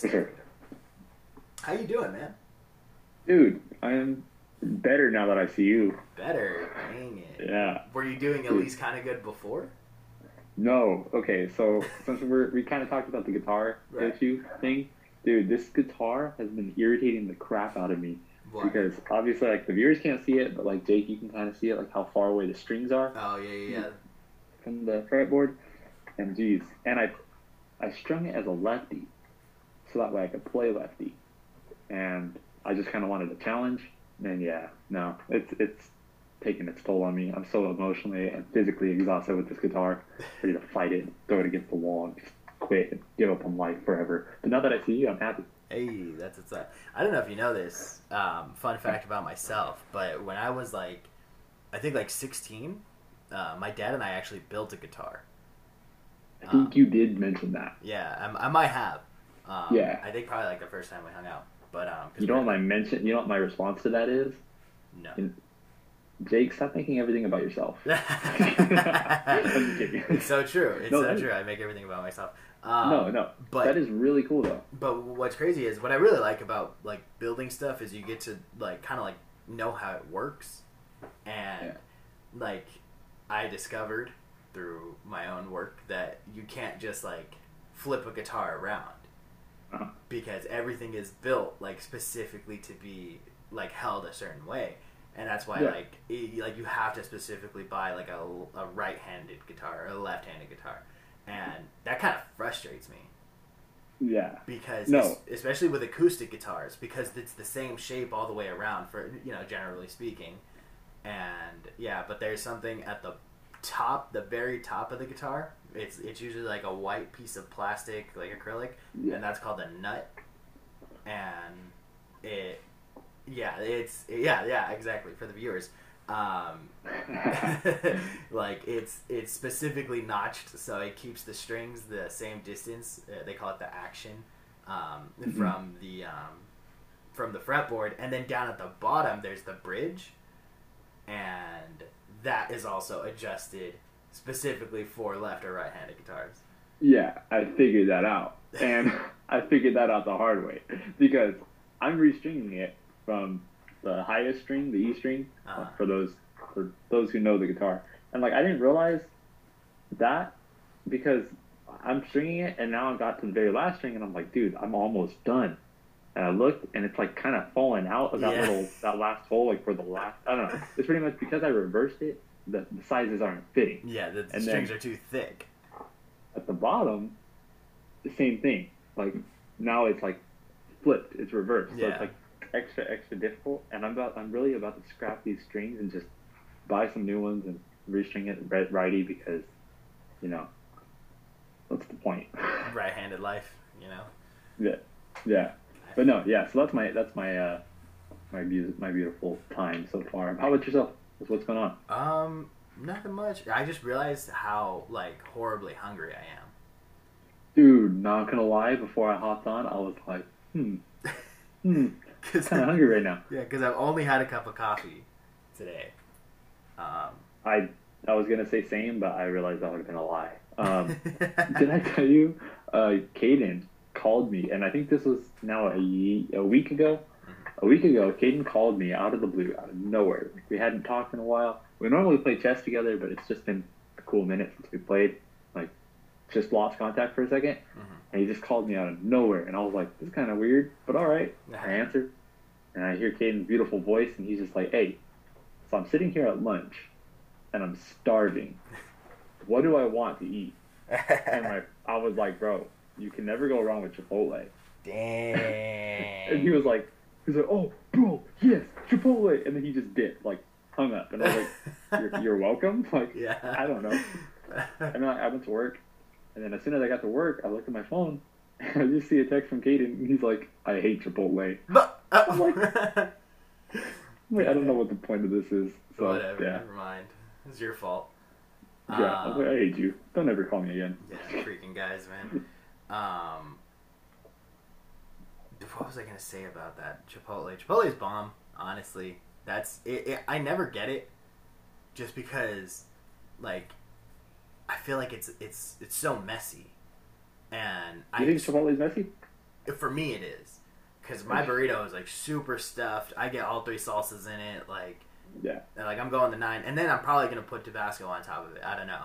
This sure. How you doing, man? Dude, I'm better now that I see you. Better. Dang it. Yeah. Were you doing at Dude. least kind of good before? No. Okay, so since we're, we kind of talked about the guitar Right. issue thing, dude, this guitar has been irritating the crap out of me What? because obviously, like the viewers can't see it, but like Jake, you can kind of see it, like how far away the strings are Oh yeah, yeah, yeah. from the fretboard. And geez, and I, I strung it as a lefty, so that way I could play lefty, and I just kind of wanted a challenge. And yeah, no, it's it's taking its toll on me. I'm so emotionally and physically exhausted with this guitar, ready to fight it, throw it against the wall, and just quit and give up on life forever. But now that I see you, I'm happy. Hey, that's what's up. I don't know if you know this. Um, fun fact about myself, but when I was like, I think like 16, uh, my dad and I actually built a guitar. I think you did mention that. Yeah, I, I might have. Um, Yeah. I think probably like the first time we hung out. But um, You know what my mention? You know what my response to that is? no. Jake, stop making everything about yourself. It's so true. It's No, so true. I make everything about myself. Um, no, no, but that is really cool though. But what's crazy is what I really like about like building stuff is you get to like kind of like know how it works, and Yeah. like I discovered through my own work that you can't just like flip a guitar around. Because everything is built like specifically to be like held a certain way. And that's why, Yeah. like, it, like you have to specifically buy like a, a right-handed guitar or a left-handed guitar, and that kind of frustrates me Yeah. because No. especially with acoustic guitars because it's the same shape all the way around for you know generally speaking and yeah but there's something at the top the very top of the guitar it's it's usually like a white piece of plastic like acrylic Yeah. and that's called a nut and it yeah it's yeah yeah exactly for the viewers um like it's it's specifically notched so it keeps the strings the same distance. Uh, they call it the action um, Mhm. from the um, from the fretboard, and then down at the bottom there's the bridge, and that is also adjusted specifically for left or right-handed guitars. Yeah, I figured that out. And I figured that out the hard way because I'm restringing it from the highest string, the E string, Uh-huh. for those for those who know the guitar. And like I didn't realize that because I'm stringing it and now I got to the very last string and I'm like, dude, I'm almost done. And I looked and it's like kind of falling out of that Yeah. little that last hole, like for the last. I don't know. It's pretty much because I reversed it. The, the sizes aren't fitting. Yeah, the, the strings are too thick. at the bottom, the same thing. Like now it's like flipped, it's reversed. So Yeah. it's like extra extra difficult. And I'm about I'm really about to scrap these strings and just buy some new ones and restring it red righty because you know what's the point? Right-handed life, you know. yeah, yeah. But no, yeah. So that's my that's my uh my beautiful my beautiful time so far. How about yourself? What's- going on? Um, nothing much. I just realized how like horribly hungry I am. Dude, not gonna lie. Before I hopped on, I was like, hmm, hmm, kind of hungry right now. Yeah, because I've only had a cup of coffee today. Um, I I was gonna say same, but I realized that would have been a lie. Um, did I tell you? Uh, Caden called me, and I think this was now a a week ago. Mm-hmm. A week ago, Caden called me out of the blue, out of nowhere. Like, we hadn't talked in a while. We normally play chess together, but it's just been a cool minute since we played. Like, just lost contact for a 2nd mm-hmm. and he just called me out of nowhere, and I was like, "This is kind of weird," but all right. I answered, and I hear Caden's beautiful voice, and he's just like, "Hey, so I'm sitting here at lunch, and I'm starving. What do I want to eat?" And my, I was like, "Bro, you can never go wrong with Chipotle." Damn. and he was like, "He's like, oh, bro, yes, Chipotle," and then he just dipped, like, hung up, and I was like, "You're, you're welcome." Like, yeah. I don't know. And then I went to work, and then as soon as I got to work, I looked at my phone, and I just see a text from Caden, and he's like, "I hate Chipotle." But, uh, Wait, I don't know what the point of this is. So Whatever. yeah, Never mind. It's your fault. yeah. I Um, I hate you. Don't ever call me again. Yeah, freaking guys, man. Um, what was I gonna say about that Chipotle? Chipotle's bomb. Honestly, that's it, it. I never get it, just because, like, I feel like it's it's it's so messy, and You I think Chipotle's messy? for me it is because my burrito is like super stuffed. I get all three salsas in it. Like Yeah. and, like I'm going the nine, and then I'm probably gonna put Tabasco on top of it. I don't know.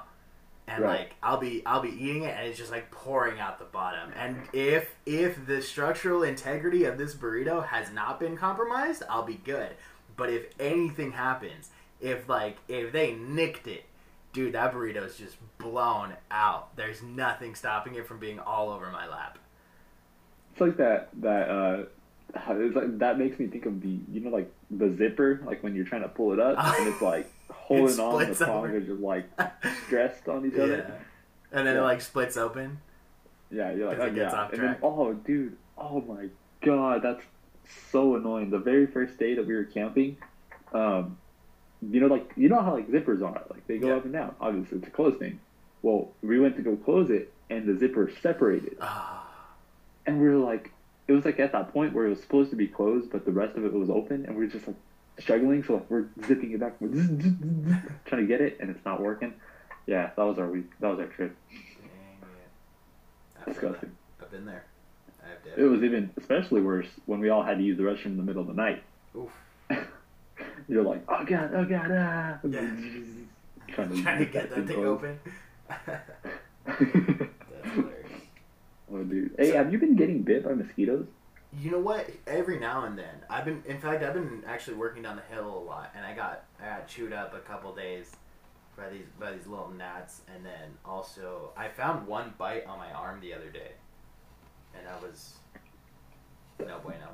And Right. like I'll be I'll be eating it, and it's just like pouring out the bottom. And if if the structural integrity of this burrito has not been compromised, I'll be good. But if anything happens, if like if they nicked it, dude, that burrito is just blown out. There's nothing stopping it from being all over my lap. It's like that that uh it's like that makes me think of the you know like the zipper like when you're trying to pull it up and it's like holding on the prongs are just like stressed on each other. And then it like splits open. Yeah, you're like, oh, yeah. and then, oh, dude, oh my god, that's so annoying. The very first day that we were camping, um, you know, like you know how like zippers are, like they go Yeah. up and down. Obviously, it's a close thing. Well, we went to go close it, and the zipper separated, Ah. and we were like, it was like at that point where it was supposed to be closed, but the rest of it was open, and we were just like struggling. So like we're zipping it back, we're trying to get it, and it's not working. Yeah, that was our week. That was our trip. Dang it. Disgusting. I've been there. I've It was even especially worse when we all had to use the restroom in the middle of the night. Oof. You're like, oh god, oh god, ah. Yeah. Trying to, Trying to get that thing closed. open. That's hilarious. oh dude, hey, So- have you been getting bit by mosquitoes? You know what? Every now and then, I've been. In fact, I've been actually working down the hill a lot, and I got I got chewed up a couple days by these by these little gnats, and then also I found one bite on my arm the other day, and that was no bueno.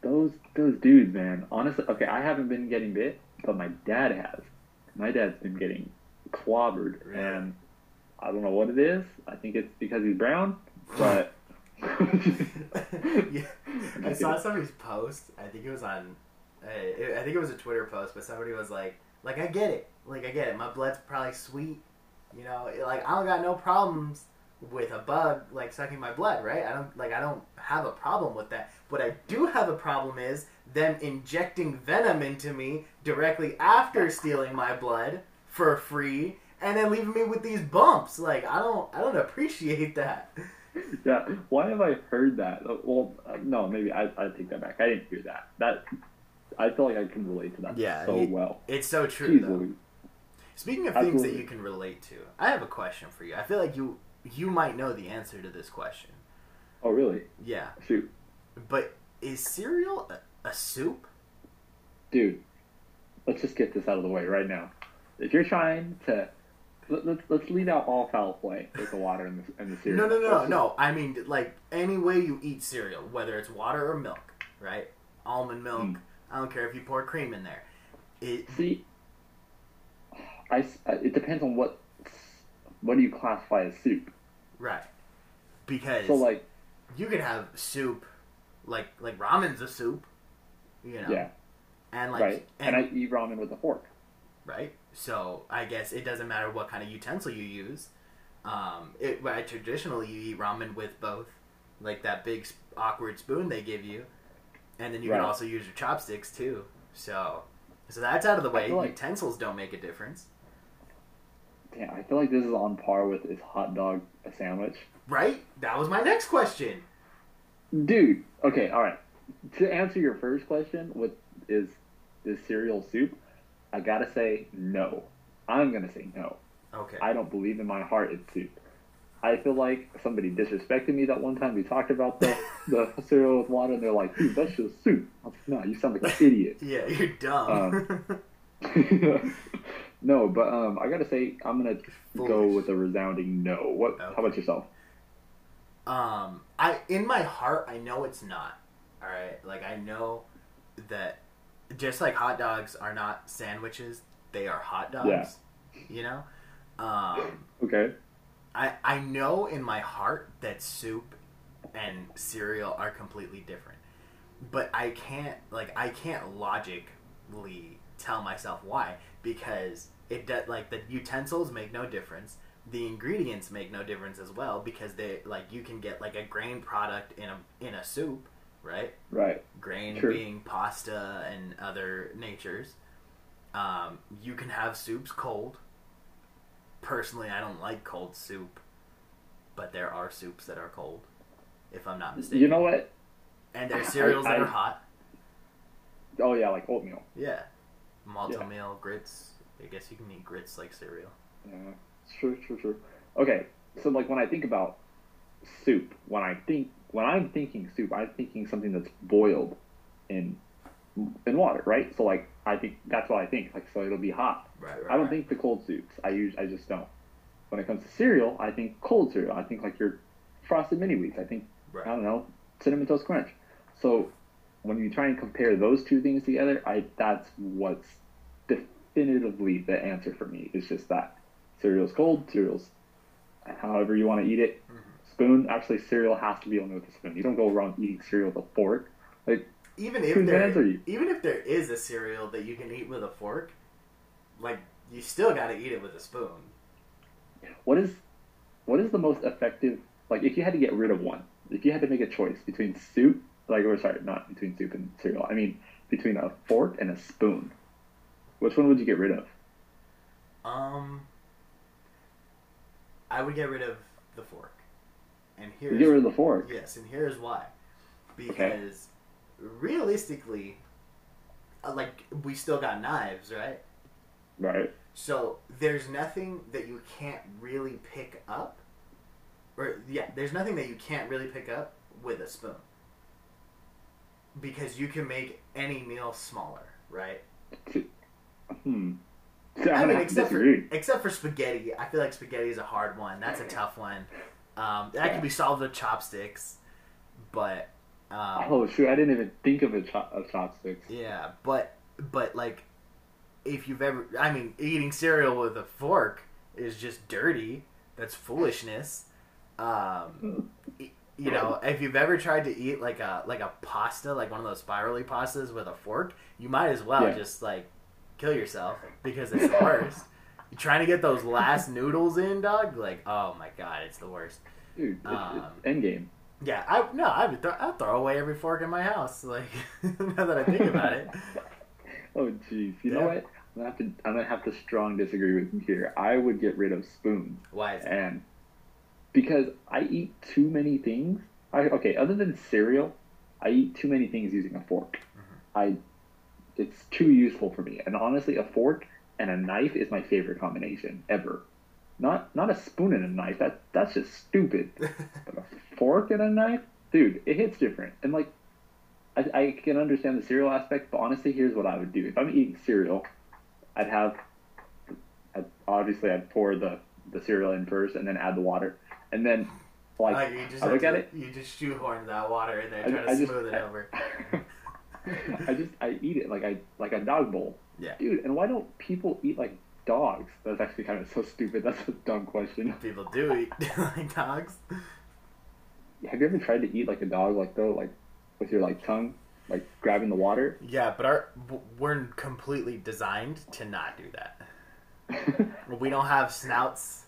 Those those dudes, man. Honestly, okay, I haven't been getting bit, but my dad has. My dad's been getting clobbered, Really? and I don't know what it is. I think it's because he's brown, but. yeah, I saw somebody's post. I think it was on. Uh, I think it was a Twitter post, but somebody was like, "Like I get it. Like I get it. My blood's probably sweet. You know, like I don't got no problems with a bug like sucking my blood, right? I don't like I don't have a problem with that. What I do have a problem is them injecting venom into me directly after stealing my blood for free." And then leaving me with these bumps, like I don't, I don't appreciate that. Yeah, why have I heard that? Uh, Well, uh, no, maybe I I take that back. I didn't hear that. That I feel like I can relate to that Yeah, so you- well. It's so true, Jeez though. Speaking of things that you can relate to, I have a question for you. I feel like you you might know the answer to this question. Oh, really? Yeah, Shoot, but is cereal a, a soup? dude. Let's just get this out of the way right now. If you're trying to, let's let's leave out all foul play with the water and the, and the cereal. No, no, no, no, no. I mean, like any way you eat cereal, whether it's water or milk, right? Almond milk. Mm. I don't care if you pour cream in there. It See, I it depends on what what do you classify as soup. right because So like, you could have soup, like like ramen's a soup, you know. yeah, And like right. And, I eat ramen with a fork. right? So I guess it doesn't matter what kind of utensil you use. Um, it traditionally you eat ramen with both, like that big awkward spoon they give you, and then you Right. can also use your chopsticks too. So, so that's out of the way. like- Utensils don't make a difference, Damn, I feel like this is on par with is hot dog a sandwich? right? That was my next question. Dude, okay, all right. To answer your first question, what is is cereal soup? I gotta say no. I'm gonna say no. Okay. I don't believe in my heart it's soup. I feel like somebody disrespected me that one time. We talked about the, the cereal with water, and they're like, "Dude, that's just soup." I was like, "No, you sound like an idiot." yeah, you're dumb. no, but um, I gotta say, I'm gonna go with a resounding no. What? Okay. How about yourself? Um, I in my heart I know it's not. All right, like I know that just like hot dogs are not sandwiches, they are hot dogs. Yeah. You know, um, Okay. I I know in my heart that soup and cereal are completely different, but I can't like I can't logically tell myself why because it does like the utensils make no difference the ingredients make no difference as well because they like you can get like a grain product in a in a soup right Right. grain True. being pasta and other natures um, you can have soups cold personally i don't like cold soup but there are soups that are cold if I'm not mistaken. You know what? And there's cereals I- that are hot. Oh yeah, like oatmeal. Yeah, malt yeah. meal, grits. I guess you can eat grits like cereal. Yeah, true, true, true. Okay, so like when I think about soup, when I think when I'm thinking soup, I'm thinking something that's boiled in in water, right? So like I think that's what I think. Like so it'll be hot. Right, right. I don't right. think the cold soups. I use I just don't. When it comes to cereal, I think cold cereal. I think like your frosted mini wheats. I think Right. I don't know cinnamon toast crunch. So when you try and compare those two things together, I that's what's definitively the answer for me. It's just that cereal's cold, cereal's however you want to eat it. Mhm. Spoon, actually, cereal has to be only with a spoon. You don't go around eating cereal with a fork. Like, Even if there, even if there is a cereal that you can eat with a fork, like you still got to eat it with a spoon. what is what is the most effective? Like, if you had to get rid of one, if you had to make a choice between soup, like, or sorry, not between soup and cereal. I mean, between a fork and a spoon. Which one would you get rid of? Um, I would get rid of the fork, and You here's get rid of the fork. yes, and here's why. Because realistically, uh, like we still got knives, right? Right. So there's nothing that you can't really pick up, or yeah, there's nothing that you can't really pick up with a spoon. Because you can make any meal smaller, right? Hmm. I mean, except for, except for spaghetti. I feel like spaghetti is a hard one. That's a tough one. Um, that can be solved with chopsticks, but um, Oh shoot! I didn't even think of a, chop, of chopsticks. yeah, but but like, if you've ever, I mean, eating cereal with a fork is just dirty. That's foolishness. Um, you know, if you've ever tried to eat like a like a pasta, like one of those spirally pastas with a fork, you might as well Yeah. just like kill yourself because it's the worst. You're trying to get those last noodles in, dog. Like, oh my god, it's the worst. Dude, it's, Um, it's endgame. Yeah, I no, I would throw, I'd throw away every fork in my house. Like now that I think about it, Oh jeez. You know what? I'm gonna have to. I'm gonna have to strong disagree with you here. I would get rid of spoons, why and because I eat too many things. I okay. Other than cereal, I eat too many things using a fork. Mm-hmm. I. It's too useful for me, and honestly, a fork and a knife is my favorite combination ever. Not not a spoon and a knife. That that's just stupid. But a fork and a knife, dude, it hits different. And like, I, I can understand the cereal aspect, but honestly, here's what I would do. If I'm eating cereal, I'd have, I'd, obviously, I'd pour the the cereal in first, and then add the water, and then like Oh, you just I look to, at it. You just shoehorn that water in there, I- try to I just- smooth it I- over. I just I eat it like I like a dog bowl. Yeah. Dude, and why don't people eat like dogs? That's actually kind of so stupid. That's a dumb question. People do eat like dogs. Have you ever tried to eat like a dog, like though, like with your like tongue, like grabbing the water? Yeah, but our we're completely designed to not do that. We don't have snouts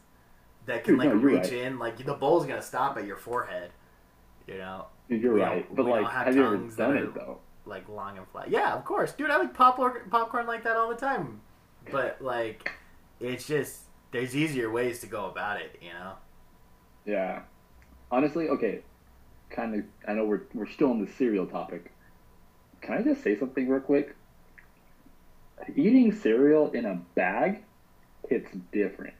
that can Dude, like no, reach right. in. Like the bowl's gonna stop at your forehead. You know, You're We right, but we don't like, have you ever tongues that done are- it though? Like long and flat. Yeah, of course, dude. I like popcorn popcorn like that all the time. But like, it's just there's easier ways to go about it. You know. Yeah. Honestly, okay. Kind of. I know we're we're still on the cereal topic. Can I just say something real quick? Eating cereal in a bag, it's different.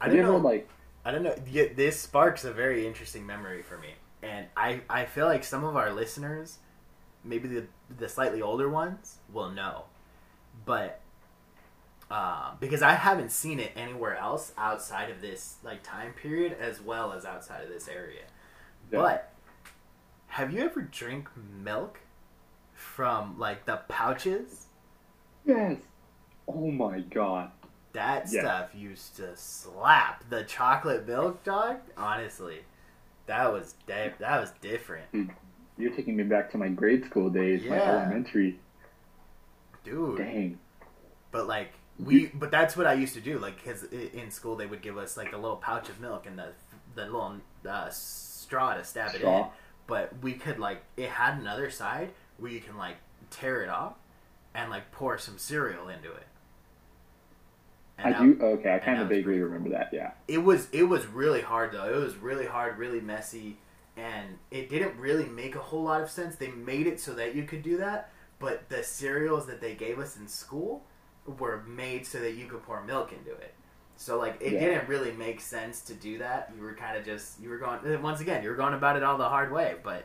I don't you know. like? I don't know. This sparks a very interesting memory for me, and I I feel like some of our listeners, maybe the the slightly older ones, will know, but uh, because I haven't seen it anywhere else outside of this like time period, as well as outside of this area. Yeah. But have you ever drink milk from like the pouches? Yes. Oh my god. That Yeah. stuff used to slap. The chocolate milk dog, honestly, that was di- that was different, You're taking me back to my grade school days, my elementary. dude. Dang. But like we, but that's what I used to do. Like, cause in school they would give us like a little pouch of milk and the the little uh, straw to stab it in. But we could like it had another side where you can like tear it off and like pour some cereal into it. I And that- do. Okay, I kind of vaguely remember that. Yeah. it was it was really hard though. It was really hard, really messy, and it didn't really make a whole lot of sense. They made it so that you could do that, but the cereals that they gave us in school were made so that you could pour milk into it. So like it Yeah. didn't really make sense to do that. You were kind of just you were going once again you were going about it all the hard way, but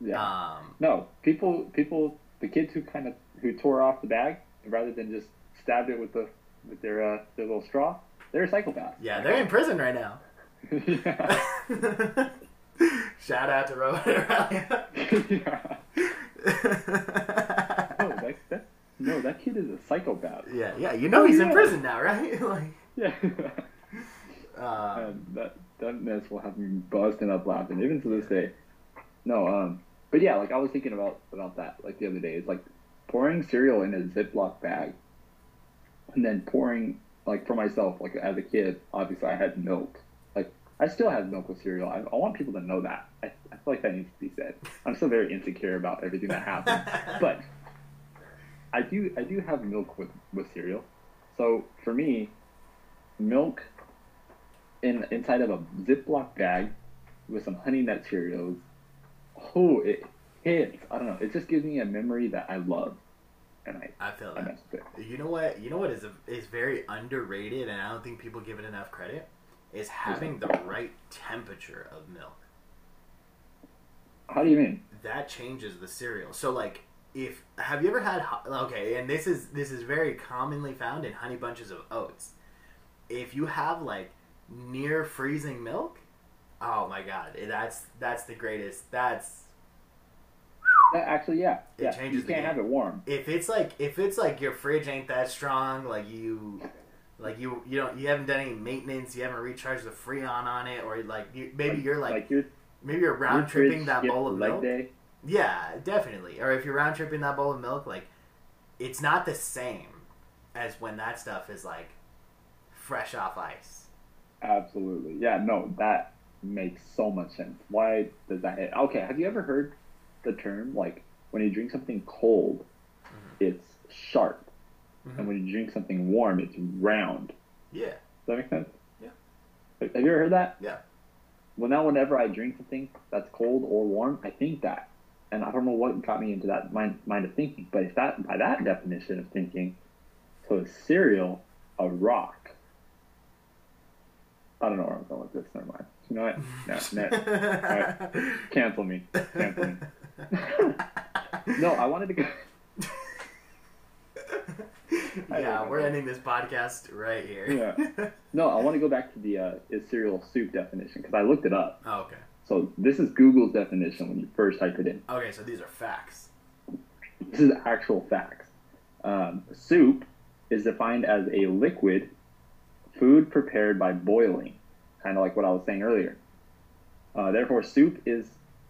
Yeah. um, no, people, people, the kids who kind of who tore off the bag rather than just stabbed it with the with their uh, their little straw, they're psychopaths. yeah, they're in prison right now. yeah. Shout out to Robert Aurelia. yeah. No, that, that, no, that kid is a psychopath. yeah, yeah, you know he's in prison now, right? like, Yeah. um, that that mess will have me busting up laughing even to this day. No, um, but yeah, like I was thinking about about that like the other day. It's like pouring cereal in a Ziploc bag, and then pouring like for myself, like as a kid, obviously I had milk. I still have milk with cereal. I, I want people to know that. I, I feel like that needs to be said. I'm still very insecure about everything that happened, but I do I do have milk with with cereal. So for me, milk in inside of a Ziploc bag with some honey nut Cheerios. Oh, it hits. I don't know. It just gives me a memory that I love, and I I feel I that. mess it. You know what? You know what is a, is very underrated, and I don't think people give it enough credit. Is having the right temperature of milk. How do you mean? That changes the cereal. So like, if have you ever had okay, and this is this is very commonly found in honey bunches of oats. If you have like near freezing milk, oh my god, eh, that's that's the greatest. That's That actually, yeah, It yeah. changes you can't game. have it warm. if it's like if it's like your fridge ain't that strong, like you like you you don't you haven't done any maintenance, you haven't recharged the freon on it, or like you, maybe you're like, your maybe you're round tripping that bowl of milk. day. Yeah, definitely. Or if you're round tripping that bowl of milk, like it's not the same as when that stuff is like fresh off ice. Absolutely, yeah. No, that makes so much sense. Why does that hit? Okay, have you ever heard the term like when you drink something cold, mm-hmm. it's sharp, Mhm. and when you drink something warm, it's round. Yeah. Does that make sense? Yeah. Have you ever heard that? Yeah. Well, now whenever I drink something that's cold or warm, I think that, and I don't know what got me into that mind mind of thinking. But if that by that definition of thinking, so is cereal a rock? I don't know where I'm going with this. Never mind. You know what? No, no. Cancel me. Cancel me. No, I wanted to go. I yeah, we're ending this podcast right here. Yeah. No, I want to go back to the uh, is cereal soup definition because I looked it up. oh, okay. So this is Google's definition when you first type it in. Okay, so these are facts. This is actual facts. Um, soup is defined as a liquid food prepared by boiling, kind of like what I was saying earlier. Uh, therefore, soup is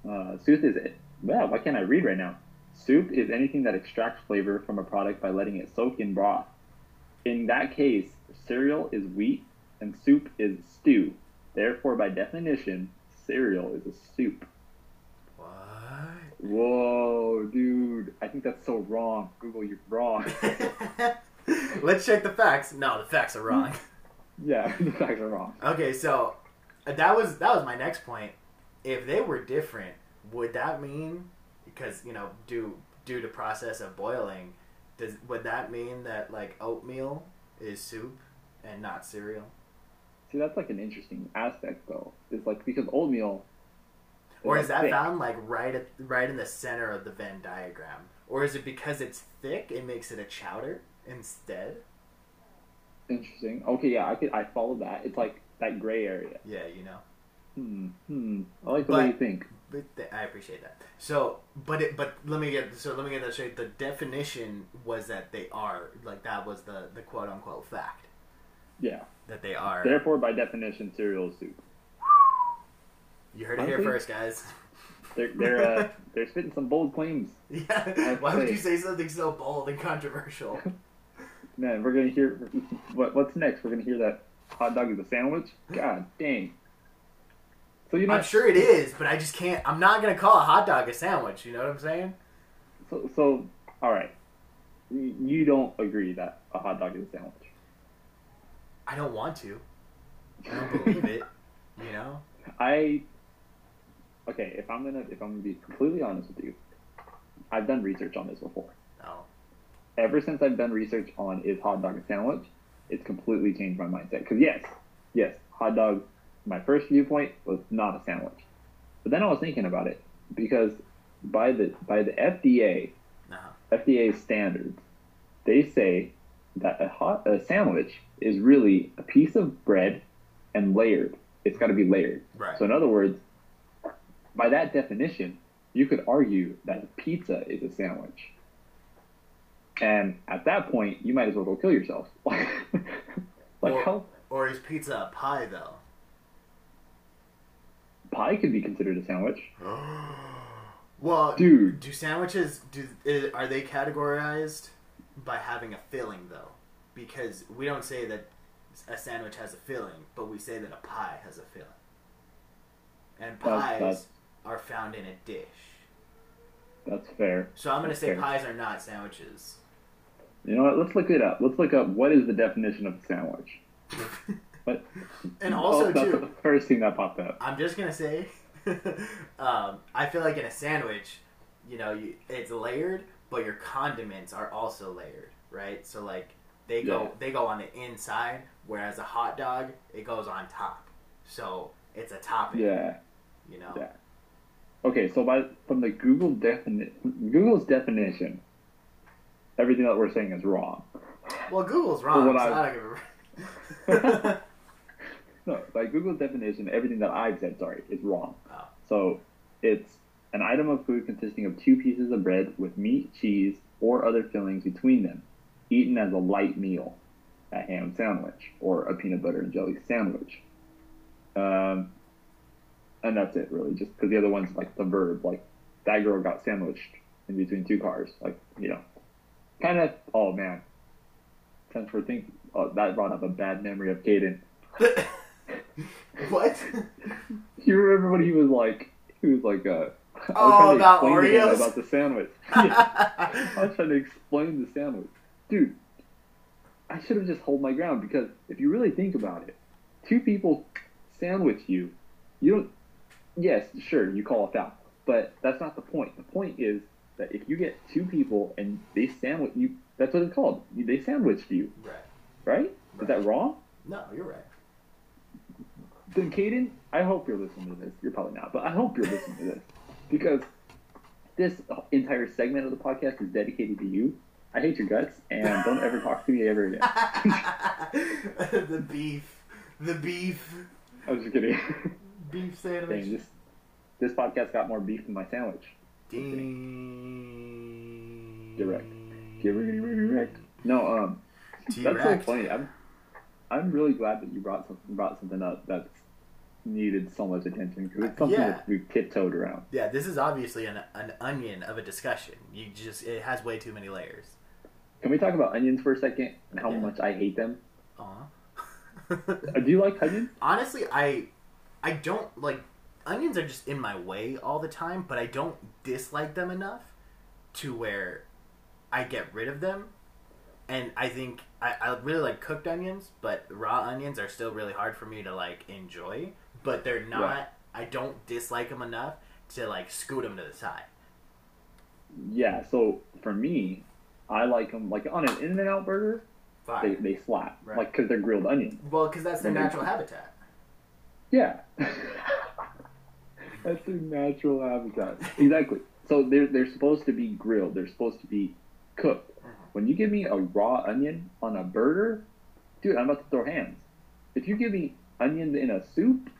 uh, soup is it? wow. Why can't I read right now? Soup is anything that extracts flavor from a product by letting it soak in broth. In that case, cereal is wheat and soup is stew. Therefore, by definition, cereal is a soup. What? Whoa, dude. I think that's so wrong. Google, you're wrong. Let's check the facts. No, the facts are wrong. yeah, the facts are wrong. Okay, so uh, that was that was my next point. If they were different, would that mean because you know due due to process of boiling, does would that mean that like oatmeal is soup and not cereal? See, that's like an interesting aspect, though. It's like because oatmeal. Or is like that thick. found like right at right in the center of the Venn diagram? Or is it because it's thick it makes it a chowder instead? Interesting. Okay, yeah, I could. I follow that. It's like that gray area. Yeah, you know. Hmm. Hmm. I like the But- way you think. But th- I appreciate that. So, but it, but let me get so let me get that straight. The definition was that they are like that was the the quote unquote fact Yeah. that they are. Therefore, by definition, cereal is soup. you heard it here first, guys. They're they're uh, they're spitting some bold claims. Yeah. Why would you say something so bold and controversial? Man, we're gonna hear what what's next. We're gonna hear that hot dog is a sandwich. God dang. So you know, I'm sure it is, but I just can't. I'm not gonna call a hot dog a sandwich. You know what I'm saying? so, so all right. You you don't agree that a hot dog is a sandwich. I don't want to. I don't believe it. You know. I okay, if I'm gonna if I'm gonna be completely honest with you, I've done research on this before. Oh. Ever since I've done research on is hot dog a sandwich, it's completely changed my mindset. Because yes, yes, hot dog. My first viewpoint was not a sandwich, but then I was thinking about it because by the by the FDA Uh-huh. FDA standards, they say that a hot a sandwich is really a piece of bread and layered. It's got to be layered. Right. So in other words, by that definition, you could argue that pizza is a sandwich. And at that point, you might as well go kill yourself. like Or- how Or is pizza a pie though? Pie could be considered a sandwich. well, Dude. do sandwiches do are they categorized by having a filling though? Because we don't say that a sandwich has a filling, but we say that a pie has a filling. And pies that's- are found in a dish. That's fair. So I'm going to say fair. pies are not sandwiches. You know what? Let's look it up. Let's look up what is the definition of a sandwich. But And also, oh, that's too- the first thing that popped up. I'm just gonna say, um, I feel like in a sandwich, you know, you, it's layered, but your condiments are also layered, right? So like they go Yeah. they go on the inside, whereas a hot dog it goes on top. So it's a topping, Yeah. you know. Yeah. Okay, so by from the Google defini- Google's definition, everything that we're saying is wrong. Well, Google's wrong. what so I- I don't give a. No, by Google's definition, everything that I've said, sorry, is wrong. Oh. So it's an item of food consisting of two pieces of bread with meat, cheese, or other fillings between them, eaten as a light meal, a ham sandwich, or a peanut butter and jelly sandwich. Um, and that's it, really, just because the other one's like the verb, like that girl got sandwiched in between two cars, like you know, kind of. Oh man, since we're thinking, oh, that brought up a bad memory of Caden. what? You remember when he was like, he was like, uh, I was Oh, trying to about explain to him Oreos? about the sandwich. Yeah, I was trying to explain the sandwich, dude. I should have just hold my ground because if you really think about it, two people sandwich you, you don't. Yes, sure, you call a foul, but that's not the point. The point is that if you get two people and they sandwich you, that's what it's called. They sandwiched you, right. right? Is that wrong? No, you're right. Then Caden, I hope you're listening to this. You're probably not, but I hope you're listening to this because this entire segment of the podcast is dedicated to you. I hate your guts, and don't ever talk to me ever again. the beef, the beef, I was just kidding. beef Dang, sandwich. this this podcast got more beef than my sandwich. Ding. Direct. Direct. No, um, that's so funny. I'm I'm really glad that you brought some, brought something up that's needed so much attention because it's something Yeah. that we've tiptoed around. Yeah, this is obviously an, an onion of a discussion. You just it has way too many layers. Can we talk about onions for a second and how Yeah. much I hate them? Aw. Uh, do you like onions? Honestly, I I don't like onions are just in my way all the time, but I don't dislike them enough to where I get rid of them. And I think I, I really like cooked onions, but raw onions are still really hard for me to like enjoy. But they're not. Right. I don't dislike them enough to like scoot them to the side. Yeah, so for me, I like them like on an In and Out burger. They, they slap Right. like because they're grilled onions. Well, because that's their they- natural habitat. Yeah, that's their natural habitat. Exactly. So they're they're supposed to be grilled. They're supposed to be cooked. Mm-hmm. When you give me a raw onion on a burger, dude, I'm about to throw hands. If you give me onions in a soup,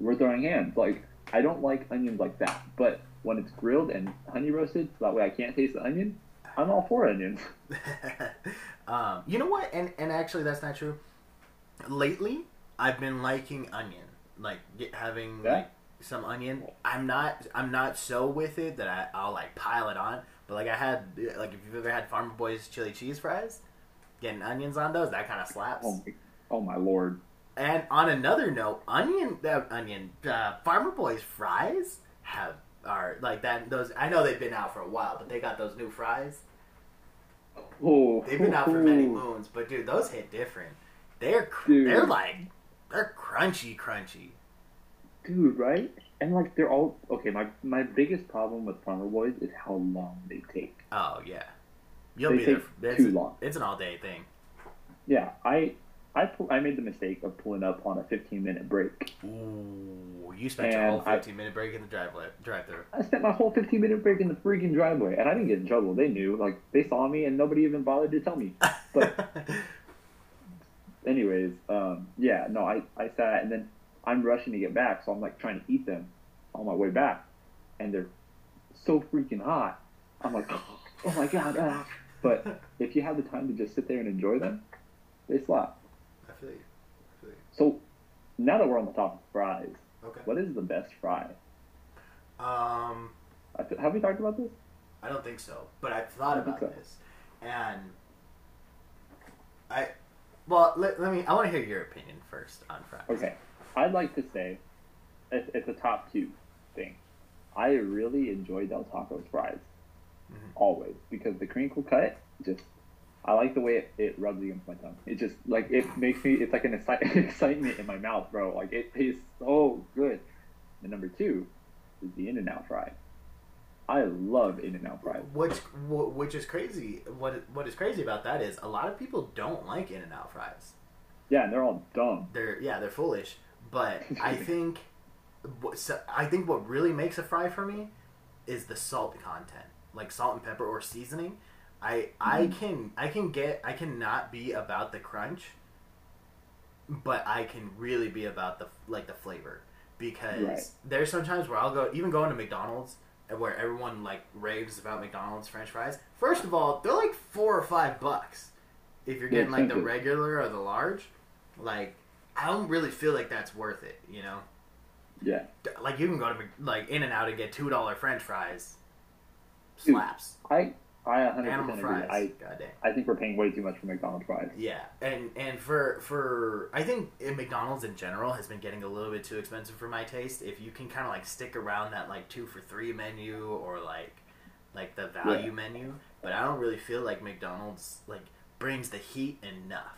we're throwing hands. Like I don't like onions like that. But when it's grilled and honey roasted, so that way I can't taste the onion, I'm all for onions. um, you know what? And and actually, that's not true. Lately, I've been liking onion, like get, having Yeah? like some onion. I'm not I'm not so with it that I, I'll like pile it on. But like I had like if you've ever had Farmer Boys chili cheese fries, getting onions on those that kind of slaps. Oh my, oh my lord. And on another note, onion uh, onion uh, Farmer Boys fries have are like that. Those I know they've been out for a while, but they got those new fries. Oh, They've been out for many moons, but dude, those hit different. They're cr- they're like they're crunchy, crunchy. dude, right? And like they're all okay. My my biggest problem with Farmer Boys is how long they take. Oh yeah, you'll They be there. For, it's, too long. It's an all day thing. Yeah, I I pull, I made the mistake of pulling up on a 15 minute break. Ooh, you spent your And whole I- 15 minute break in the driveway drive through. I spent my whole 15 minute break in the freaking driveway, and I didn't get in trouble. They knew, like they saw me, and nobody even bothered to tell me. But anyways, um, yeah, no, I, I sat and then I'm rushing to get back, so I'm like trying to eat them on my way back, and they're so freaking hot. I'm like, oh my god! Ah. But if you have the time to just sit there and enjoy them, they slap. I feel you. I feel you. So now that we're on the topic of fries, Okay. what is the best fry? Um, Have we talked about this? I don't think so, but I've thought about so. this, and I, well, let, let me. I want to hear your opinion first on fries. Okay, I'd like to say it's, it's a top two thing. I really enjoy Del Taco's fries, Mhm. always because the crinkle cut just. I like the way it, it rubs against my tongue. It just like it makes me. It's like an exci- excitement in my mouth, bro. Like it tastes so good. And number two is the In and Out fry. I love In and Out fries. Which which is crazy. What what is crazy about that is a lot of people don't like In and Out fries. Yeah, and they're all dumb. They're yeah they're foolish, but I think what- so I think what really makes a fry for me is the salt content, like salt and pepper or seasoning. I I Mm-hmm. can I can get I cannot be about the crunch, but I can really be about the like the flavor because Right. there's sometimes where I'll go even going to McDonald's where everyone like raves about McDonald's French fries. First of all, they're like four or five bucks if you're getting like the regular or the large. Like I don't really feel like that's worth it. You know, Yeah. like you can go to like In and Out and get two dollar French fries. Dude, Slaps. I I 100% Animal agree. fries. I God damn. I think we're paying way too much for McDonald's fries. Yeah, and and for for I think in McDonald's in general has been getting a little bit too expensive for my taste. If you can kind of like stick around that like two for three menu or like like the value Yeah. menu, but I don't really feel like McDonald's like brings the heat enough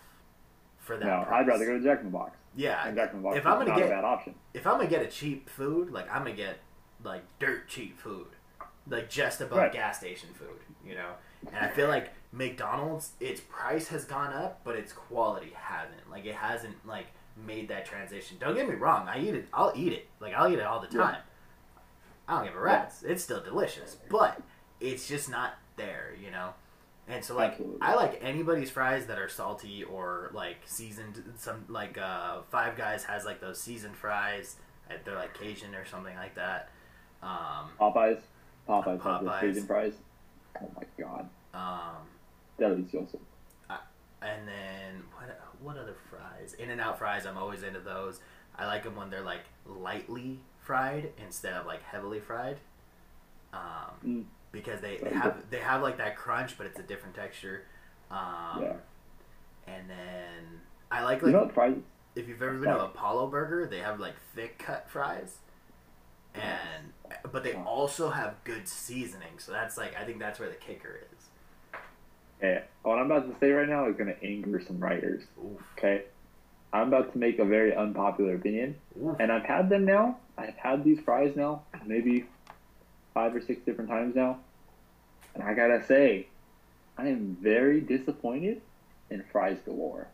for that. No, price. I'd rather go to Jack in the Box. Yeah, And Jack in the Box if I'm gonna not get- a bad option. if I'm gonna get a cheap food, like I'm gonna get like dirt cheap food, like just above Right. gas station food, you know. And I feel like McDonald's, its price has gone up, but its quality hasn't. Like it hasn't like made that transition. Don't get me wrong, I eat it. I'll eat it. Like I'll eat it all the Yeah. time. I don't give a rat's. It's still delicious, but it's just not there, you know. And so like Absolutely. I like anybody's fries that are salty or like seasoned. Some like uh, Five Guys has like those seasoned fries. They're like Cajun or something like that. Um, Popeyes. Popeyes, Popeyes. those Cajun fries. Oh my god. um, Delicioso. and then what what other fries? In and Out fries. I'm always into those. I like them when they're like lightly fried instead of like heavily fried. Um, Mm. because they, they have they have like that crunch, but it's a different texture. Um, yeah. And then I like You like know fries? if you've ever been to Apollo Burger, they have like thick cut fries, and but they also have good seasoning. So that's like I think that's where the kicker is. Okay. What I'm about to say right now is going to anger some riders. Oof. Okay. I'm about to make a very unpopular opinion, Oof. and I've had them now. I've had these fries now, maybe five or six different times now, and I gotta say, I am very disappointed in fries galore.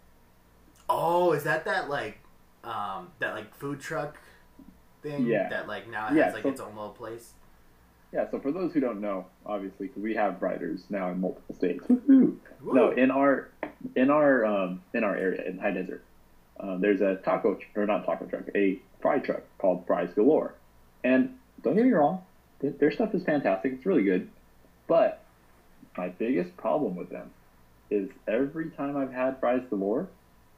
Oh, is that that like um that like food truck thing? Yeah. That like now it Yeah, has like so- its own little place. Yeah, so for those who don't know, obviously, because we have riders now in multiple states. Woohoo! Woo. No, in our in our um, in our area in High Desert, um, there's a taco or not taco truck, a fry truck called Fries Galore, and don't get me wrong, th- their stuff is fantastic. It's really good, but my biggest problem with them is every time I've had Fries Galore,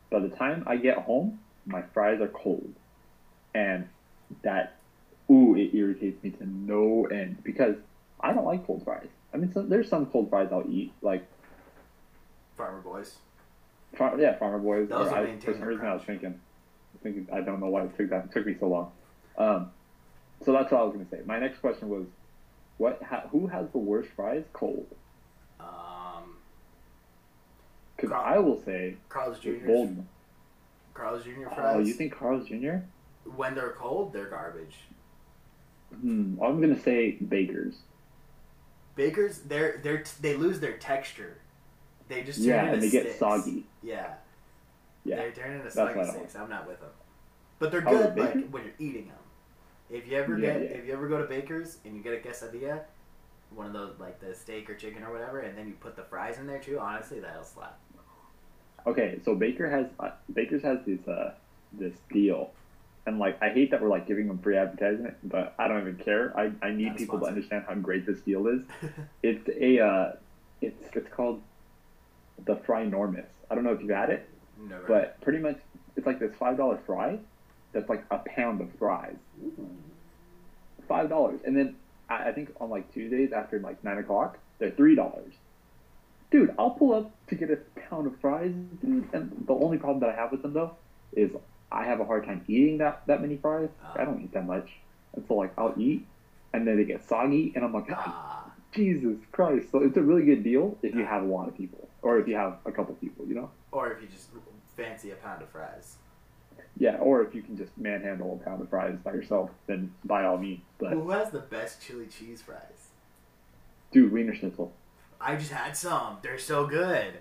by the time I get home, my fries are cold, and that ooh it irritates me to no end because I don't like cold fries. I mean, so, there's some cold fries I'll eat like. Farmer Boys. Far, yeah, Farmer Boys. Those or I, for some reason, I was thinking, thinking, I don't know why it took that it took me so long. Um, so that's all I was going to say. My next question was, what? Ha, who has the worst fries cold? Um, Because I will say Carl's Jr. Bolden. Carl's Jr. fries. Oh, you think Carl's Jr.? When they're cold, they're garbage. Hmm, I'm gonna say Baker's. Bakers, they're they're they lose their texture. They just turn Yeah, and they get soggy. Yeah, Yeah, they're turning into soggy sticks. I'm not with them, but they're Oh, good like when you're eating them. If you ever Yeah, get yeah. if you ever go to Baker's and you get a quesadilla, one of those like the steak or chicken or whatever, and then you put the fries in there too. Honestly, that'll slap. Okay, so Baker has uh, Baker's has this uh this deal, and like I hate that we're like giving them free advertisement, but I don't even care. I, I need Not people to understand how great this deal is. It's a uh, it's it's called the Fry Enormous. I don't know if you've had it, but pretty much it's like this five dollar fry that's like a pound of fries. Five dollars, and then I, I think on like Tuesdays after like nine o'clock, they're three dollars. Dude, I'll pull up to get a pound of fries, dude. And the only problem that I have with them though is I have a hard time eating that that many fries. I don't eat that much, and so like I'll eat, and then they get soggy, and I'm like, Ah, Jesus Christ! So it's a really good deal if you have a lot of people, or if you have a couple people, you know. or if you just fancy a pound of fries. Yeah, or if you can just manhandle a pound of fries by yourself, then by all means. But Who has the best chili cheese fries? dude, Wiener Schnitzel. I just had some. They're so good.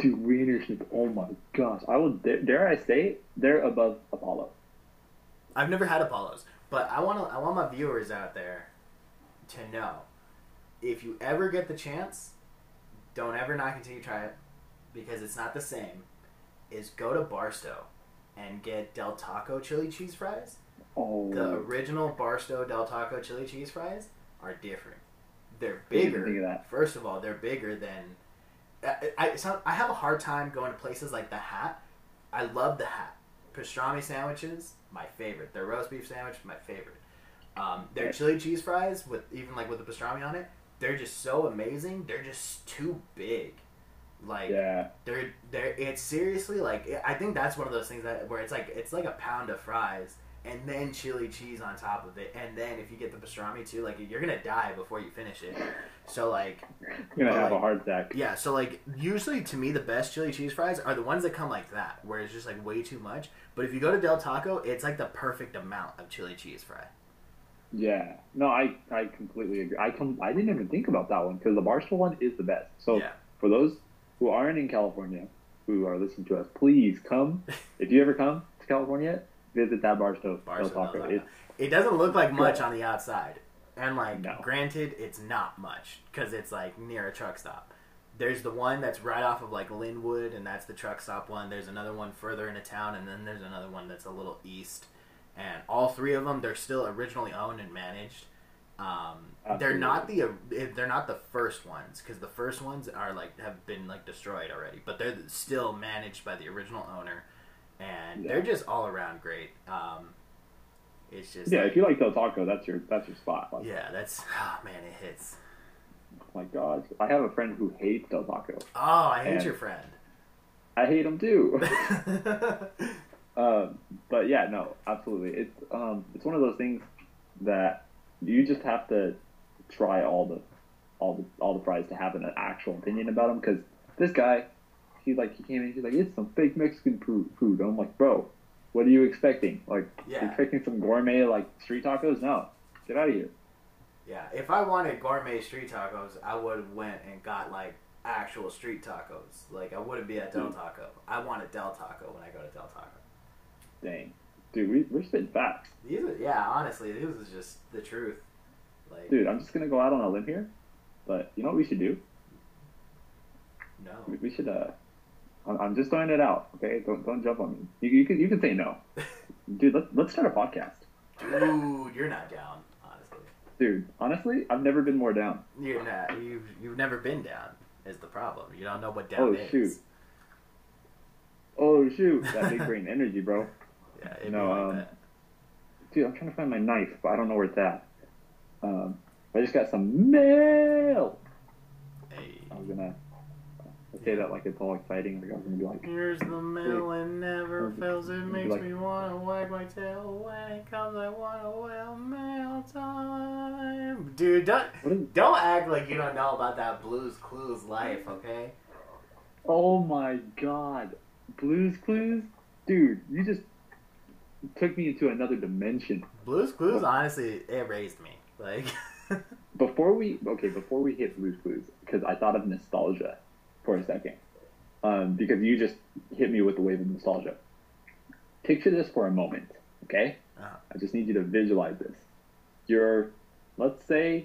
Dude, Schnitzel. Oh my gosh, I would dare, I say they're above Apollo. I've never had Apollos, but I want to. I want my viewers out there to know if you ever get the chance, don't ever not continue to try it because it's not the same. Is go to Barstow and get Del Taco chili cheese fries. Oh, The original Barstow Del Taco chili cheese fries are different. They're bigger. think of that. First of all, they're bigger than. I, I, not- I have a hard time going to places like the Hat. I love the Hat. Pastrami sandwiches, my favorite. Their roast beef sandwich, my favorite. Um, their chili cheese fries with even like with the pastrami on it, they're just so amazing. They're just too big. Like yeah, they're they're it's seriously like I think that's one of those things that where it's like it's like a pound of fries and then chili cheese on top of it and then if you get the pastrami too like you're gonna die before you finish it. So like you're gonna have a like, heart attack. yeah, so like usually to me the best chili cheese fries are the ones that come like that where it's just like way too much. But if you go to Del Taco, it's like the perfect amount of chili cheese fry. Yeah, no, I I completely agree. I com- I didn't even think about that one because the Barstow one is the best. So Yeah. for those who aren't in California, who are listening to us, please come. if you ever come to California, visit that Barstow, Barstow Taco. Taco. It doesn't look like much on the outside, and like No. granted, it's not much because it's like near a truck stop. There's the one that's right off of like Lenwood, and that's the truck stop one. There's another one further into town, and then there's another one that's a little east. And all three of them, they're still originally owned and managed. Um, they're not the they're not the first ones because the first ones are like have been like destroyed already, but they're still managed by the original owner, and they're just all around great. Um, it's just yeah. like- If you like Del Taco, that's your that's your spot. Like, yeah, that's oh man, it hits. oh my God, I have a friend who hates Del Taco. Oh, I hate your friend. I hate him too. Um, but yeah, no, absolutely. It's um, it's one of those things that you just have to try all the all the all the fries to have an actual opinion about them. Because this guy, he like he came in, he's like, it's some fake Mexican food. I'm like, bro, what are you expecting? Like, Yeah. you expecting some gourmet like street tacos? No, get out of here. yeah, if I wanted gourmet street tacos, I would have went and got like actual street tacos. Like I wouldn't be at Del Taco. I want a Del Taco when I go to Del Taco. Dang, dude, we we're spitting facts. These, are, yeah, honestly, this is just the truth. Like, Dude, I'm just gonna go out on a limb here, but you know what we should do? no, We, we should uh. I'm- I'm just throwing it out, okay? Don't don't jump on me. You, you can you can say no, dude. Let's let's start a podcast, dude, you're not down. Honestly, dude. Honestly, I've never been more down. you're not. You've you've never been down. Is the problem? You don't know what down Oh, is. shoot. Oh shoot, that big brain energy, bro. Yeah, it'd No, like um, that. Dude, I'm trying to find my knife, but I don't know where it's at. Um, I just got some mail. Hey. I was gonna say that like it's all exciting. Like I was gonna be like, Here's the mail and never fails. It makes Like- me wanna wag my tail. When it comes, I wanna wail mail time. Dude, don't is? don't act like you don't know about that Blues Clues life, okay? Oh my god, Blues Clues, dude. You just took me into another dimension. Blues Clues, honestly, it raised me. Like, Before we okay, before we hit Blue's Clues, because I thought of nostalgia for a second, um, because you just hit me with the wave of nostalgia. Picture this for a moment, okay? Uh-huh. I just need you to visualize this. You're, let's say,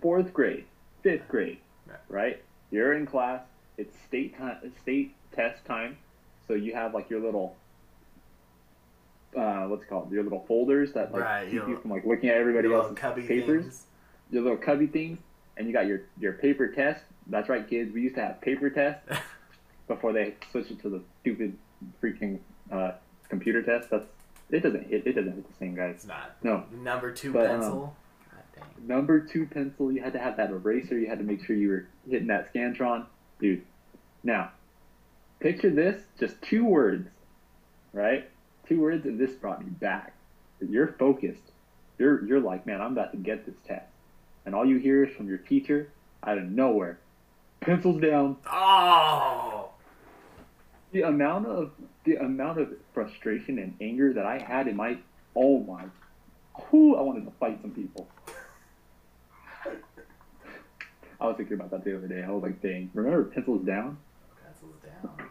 fourth grade, fifth grade, Right. right? You're in class. It's state time, state test time, so you have like your little. Uh, what's it called? Your little folders that like Right, keep you from like looking at everybody else's papers things. your little cubby things, and you got your your paper test. That's right, kids. We used to have paper tests before they switched it to the stupid freaking uh, computer test. That's it doesn't hit. It doesn't hit the same, guys. It's not. No. Number two But, um, pencil. God dang. Number two pencil. You had to have that eraser. You had to make sure you were hitting that scantron, dude. Now, picture this: just two words, right? Two words, and this brought me back. You're focused. You're you're like, man, I'm about to get this test, and all you hear is from your teacher out of nowhere, pencils down. Oh! The amount of the amount of frustration and anger that I had in my oh my, whoo, I wanted to fight some people. I was thinking about that the other day. I was like, dang, remember pencils down? Pencils down.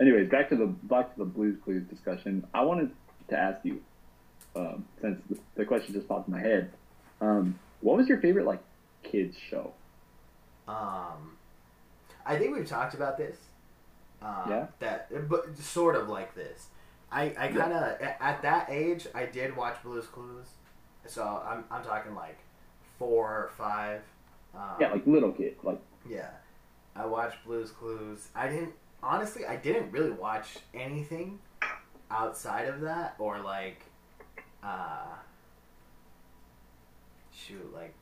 Anyways, back to the back to the Blues Clues discussion. I wanted to ask you, um, since the- the question just popped in my head, um, what was your favorite like kids show? Um, I think we've talked about this. Um, Yeah? That, but sort of like this. I, I kind of at that age I did watch Blue's Clues, so I'm I'm talking like four or five. Um, Yeah, like little kid, like yeah, I watched Blue's Clues. I didn't honestly. I didn't really watch anything outside of that, or like, uh, shoot, like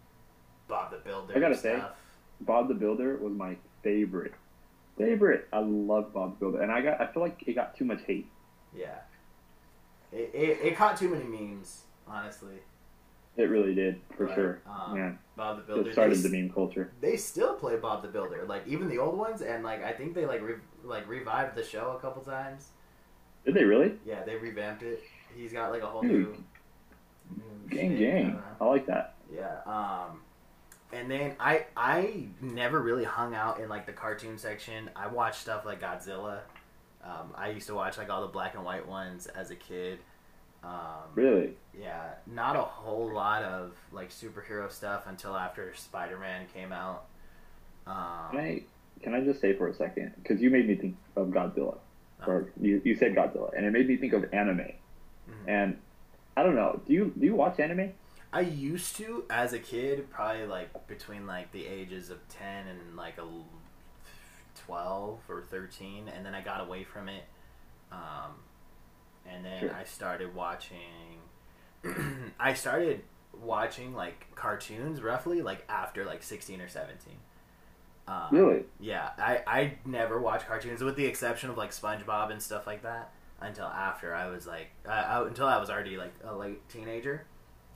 Bob the Builder. I gotta and say, stuff. Bob the Builder was my favorite. Favorite. I love Bob the Builder, and I got I feel like it got too much hate. yeah, it, it it caught too many memes. Honestly, It really did, for Right, sure. um, Man, Bob the Builder. it started they, the meme culture. they still play Bob the Builder, like even the old ones, and like I think they like re- like revived the show a couple times. Did they really? Yeah, they revamped it. He's got like a whole Dude. new, new Gang, shtick, I gang. don't. I like that. Yeah. Um, and then I I never really hung out in like the cartoon section. I watched stuff like Godzilla. Um, I used to watch like all the black and white ones as a kid. Um, Really? yeah, not a whole lot of like superhero stuff until after Spider Man came out. Can Um, I can I just say for a second because you made me think of Godzilla, Uh-huh. or you, you said Godzilla, and it made me think of anime. Mhm. And I don't know. Do you do you watch anime? I used to as a kid, probably like between like the ages of ten and like a twelve or thirteen, and then I got away from it. Um, and then Sure. I started watching. I started watching like cartoons roughly like after like sixteen or seventeen. Um, Really? Yeah, I I never watched cartoons with the exception of like SpongeBob and stuff like that until after I was like uh, I, until I was already like a late teenager.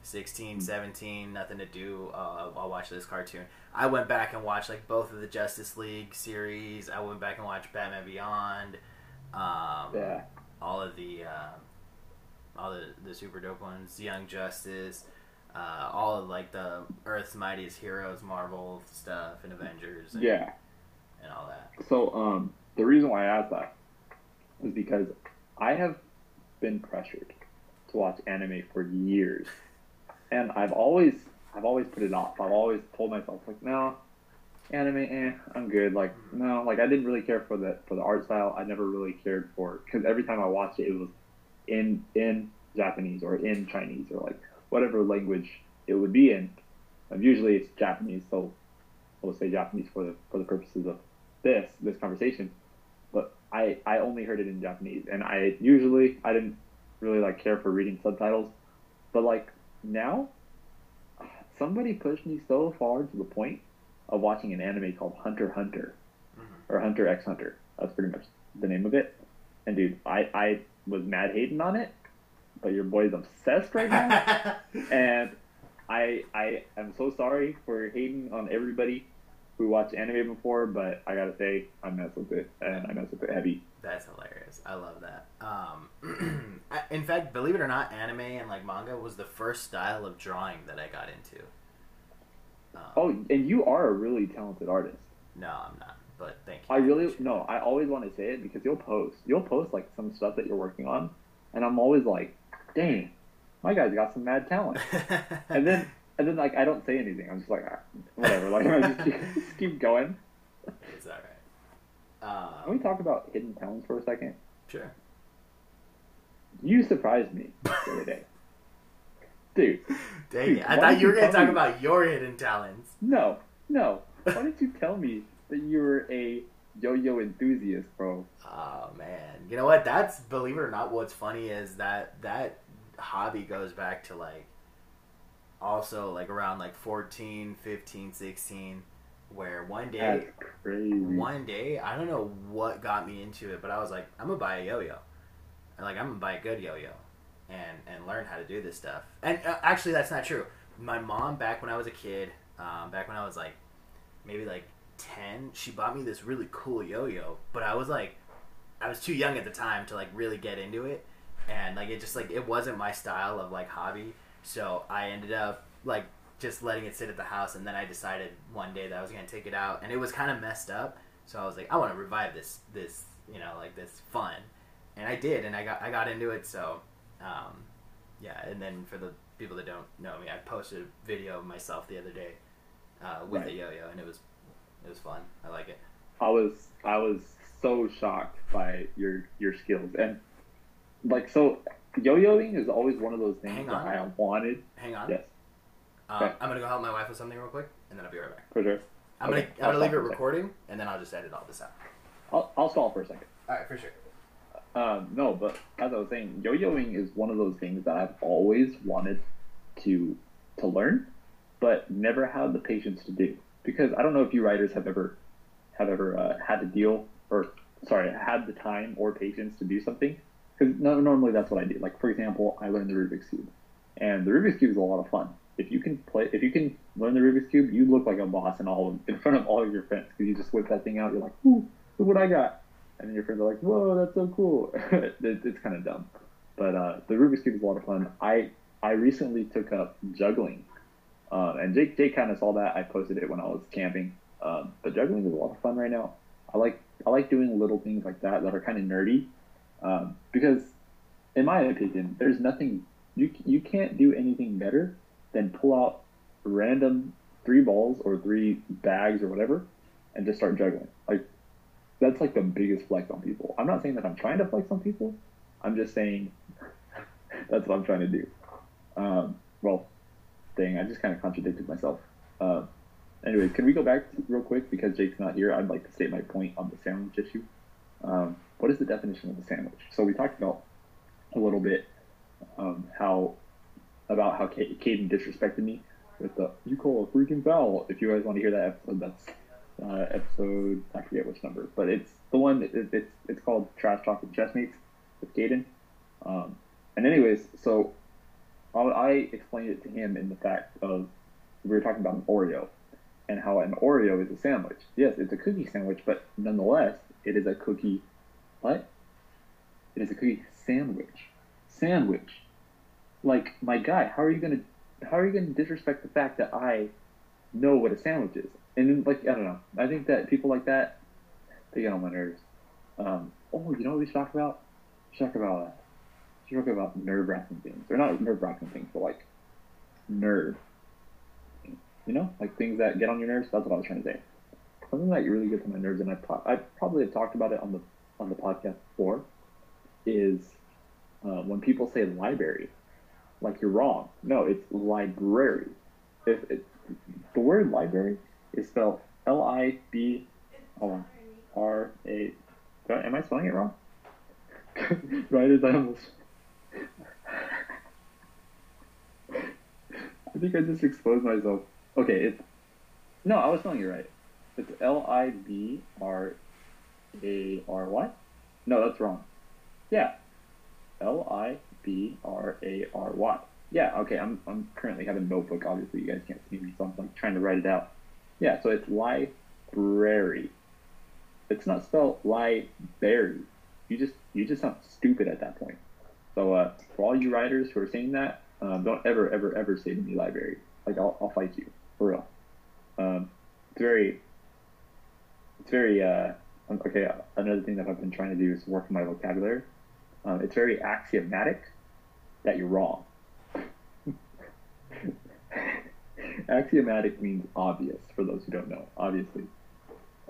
16, 17, nothing to do. Uh, I'll watch this cartoon. I went back and watched like both of the Justice League series. I went back and watched Batman Beyond. Um, Yeah. all of the uh, all the the super dope ones, Young Justice, uh, all of like the Earth's Mightiest Heroes, Marvel stuff, and Avengers, and, Yeah. and all that. So um, the reason why I asked that is because I have been pressured to watch anime for years, and I've always I've always put it off. I've always told myself like, no, anime, eh, I'm good. Like, no, like I didn't really care for the for the art style. I never really cared for because every time I watched it, it was in in Japanese or in Chinese or like whatever language it would be in. And usually it's Japanese, so we'll say Japanese for the for the purposes of this this conversation. But I I only heard it in Japanese, and I usually I didn't really like care for reading subtitles. But like now, somebody pushed me so far to the point of watching an anime called Hunter Hunter Mhm. or Hunter x Hunter. That's pretty much the name of it. And dude, I I was mad hating on it, but your boy's obsessed right now and I I am so sorry for hating on everybody who watched anime before, but I gotta say I mess with it and I mess with it heavy. That's hilarious. I love that. Um, in fact, believe it or not, anime and like manga was the first style of drawing that I got into. Um, oh, and you are a really talented artist. No, I'm not. But thank you. I really no. I always want to say it because you'll post, you'll post like some stuff that you're working on, and I'm always like, dang, my guy's got some mad talent. and then and then like I don't say anything. I'm just like ah, whatever. Like I just just keep going. It's all right. Um, Can we talk about hidden talents for a second? Sure. You surprised me the other day. Dude. Dang dude, it. I thought you were going to talk me? about your hidden talents. No, no. Why didn't you tell me that you were a yo-yo enthusiast, bro? Oh, man. You know what? That's, believe it or not, what's funny is that that hobby goes back to, like, also, like, around, like, 14, 15, 16 where one day, one day, I don't know what got me into it, but I was like, I'm gonna buy a yo-yo, and like I'm gonna buy a good yo-yo, and and learn how to do this stuff. And uh, actually, that's not true. My mom, back when I was a kid, um, back when I was like maybe like ten, she bought me this really cool yo-yo, but I was like, I was too young at the time to like really get into it, and like it just like it wasn't my style of like hobby, so I ended up like just letting it sit at the house, and then I decided one day that I was gonna take it out, and it was kind of messed up. So I was like, I want to revive this, this, you know, like this fun, and I did, and I got, I got into it. So, um, yeah, and then for the people that don't know me, I posted a video of myself the other day uh, with right. a yo-yo, and it was, it was fun. I like it. I was, I was so shocked by your your skills, and like so, yo-yoing is always one of those things that I wanted. Hang on. Yes. Um, okay. I'm gonna go help my wife with something real quick, and then I'll be right back. For sure. I'm okay. gonna I'm gonna leave it recording, and then I'll just edit all this out. I'll I'll stall for a second. All right, for sure. Um, no, but as I was saying, yo-yoing is one of those things that I've always wanted to to learn, but never had the patience to do. Because I don't know if you riders have ever have ever uh, had to deal or sorry had the time or patience to do something. Because normally that's what I do. Like for example, I learned the Rubik's cube, and the Rubik's cube is a lot of fun if you can play, if you can learn the Rubik's cube, you look like a boss in all in front of all of your friends because you just whip that thing out. You're like, ooh, look what I got, and then your friends are like, whoa, that's so cool. it, it's kind of dumb, but uh, the Rubik's cube is a lot of fun. I I recently took up juggling, um, and Jake Jake kind of saw that. I posted it when I was camping. Um, but juggling is a lot of fun right now. I like I like doing little things like that that are kind of nerdy, um, because in my opinion, there's nothing you you can't do anything better then pull out random three balls or three bags or whatever and just start juggling. Like that's like the biggest flex on people. I'm not saying that I'm trying to flex on people. I'm just saying that's what I'm trying to do. Um, well, dang, I just kind of contradicted myself. Uh, anyways, can we go back real quick because Jake's not here? I'd like to state my point on the sandwich issue. Um, what is the definition of a sandwich? So we talked about a little bit um, how about how Caden disrespected me with the "you call a freaking foul." If you guys want to hear that episode, that's uh, episode I forget which number, but it's the one that it, it's it's called Trash Talk with Chessmates with Caden. Um, and anyways, so I explained it to him in the fact of we were talking about an Oreo and how an Oreo is a sandwich. Yes, it's a cookie sandwich, but nonetheless, it is a cookie. What? It is a cookie sandwich. Sandwich like my guy, how are you gonna how are you gonna disrespect the fact that I know what a sandwich is? And like I don't know, I think that people like that they get on my nerves. Um, oh, you know what we should talk about? We should talk about uh, should talk about nerve wracking things, or not nerve wracking things, but like nerve. You know, like things that get on your nerves. That's what I was trying to say. Something that really gets on my nerves, and I, pro- I probably have talked about it on the on the podcast before, is uh, when people say library like you're wrong. No, it's library. If it, the word library is spelled L I B R A. Am I spelling it wrong? right as I almost. I think I just exposed myself. Okay, it's no, I was spelling it right. It's L I B R A R Y. No, that's wrong. Yeah, L I B R A R Y. Yeah, okay. I'm I'm currently having a notebook. Obviously, you guys can't see me, so I'm like trying to write it out. Yeah, so it's li library. It's not spelled library. You just you just sound stupid at that point. So uh, for all you riders who are saying that, um, don't ever ever ever say to me library. Like I'll, I'll fight you for real. Um, it's very it's very uh, um, okay. Another thing that I've been trying to do is work on my vocabulary. Um, it's very axiomatic that you're wrong. axiomatic means obvious for those who don't know. Obviously,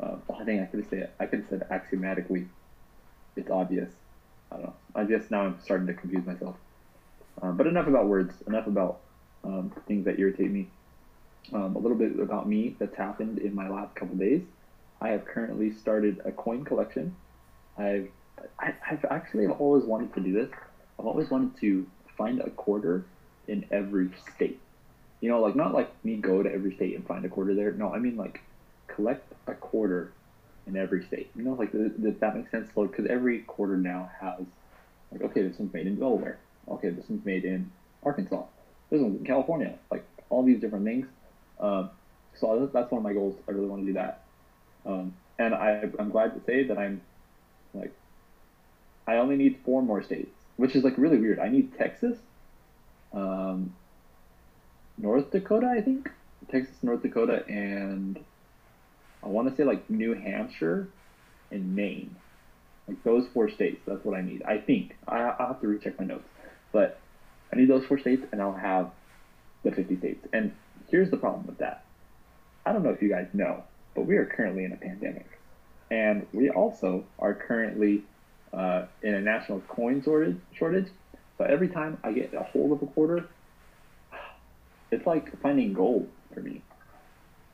uh, I think I could have said I could have said axiomatically. It's obvious. I don't know. I guess now I'm starting to confuse myself. Um, but enough about words. Enough about um, things that irritate me. Um, a little bit about me that's happened in my last couple days. I have currently started a coin collection. I've I, I've actually always wanted to do this. I've always wanted to find a quarter in every state. You know, like not like me go to every state and find a quarter there. No, I mean like collect a quarter in every state. You know, like does that makes sense? Like, because every quarter now has like, okay, this one's made in Delaware. Okay, this one's made in Arkansas. This one's in California. Like all these different things. Um, so that's one of my goals. I really want to do that. Um, and I, I'm glad to say that I'm like, I only need four more states, which is like really weird. I need Texas, um, North Dakota, I think, Texas, North Dakota, and I want to say like New Hampshire and Maine. Like those four states, that's what I need. I think I, I'll have to recheck my notes, but I need those four states, and I'll have the 50 states. And here's the problem with that. I don't know if you guys know, but we are currently in a pandemic, and we also are currently uh, in a national coin shortage. So every time I get a hold of a quarter, it's like finding gold for me.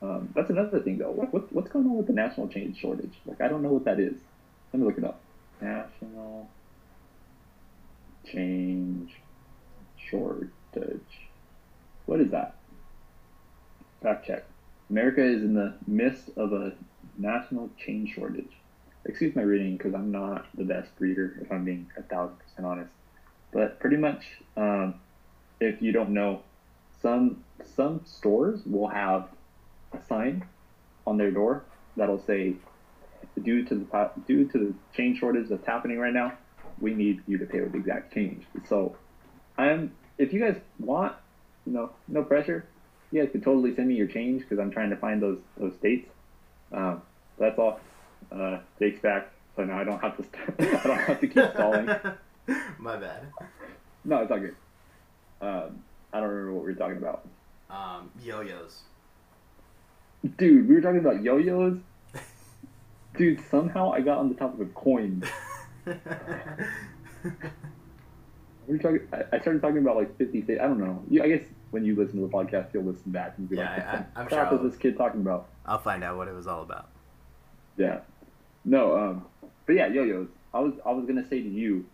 Um, that's another thing though. What, what, what's going on with the national change shortage? Like I don't know what that is. Let me look it up. National change shortage. What is that? Fact check. America is in the midst of a national change shortage. Excuse my reading because I'm not the best reader, if I'm being a thousand percent honest. But pretty much, um, if you don't know, some some stores will have a sign on their door that'll say, due to the due to the change shortage that's happening right now, we need you to pay with exact change. So, I'm if you guys want, you know, no pressure. You guys could totally send me your change because I'm trying to find those those dates. Um, that's all. Uh, Jake's back, so now I don't have to. I don't have to keep stalling. My bad. No, it's all good. Um, I don't remember what we were talking about. Um, yo-yos. Dude, we were talking about yo-yos. Dude, somehow I got on the topic of coins. we were talking. I, I started talking about like fifty. I don't know. You, I guess when you listen to the podcast, you'll listen back and be Yeah, like, I- "What the I'm crap sure is this kid talking about?" I'll find out what it was all about. Yeah. No, um, but yeah, yo-yos. I was I was gonna say to you,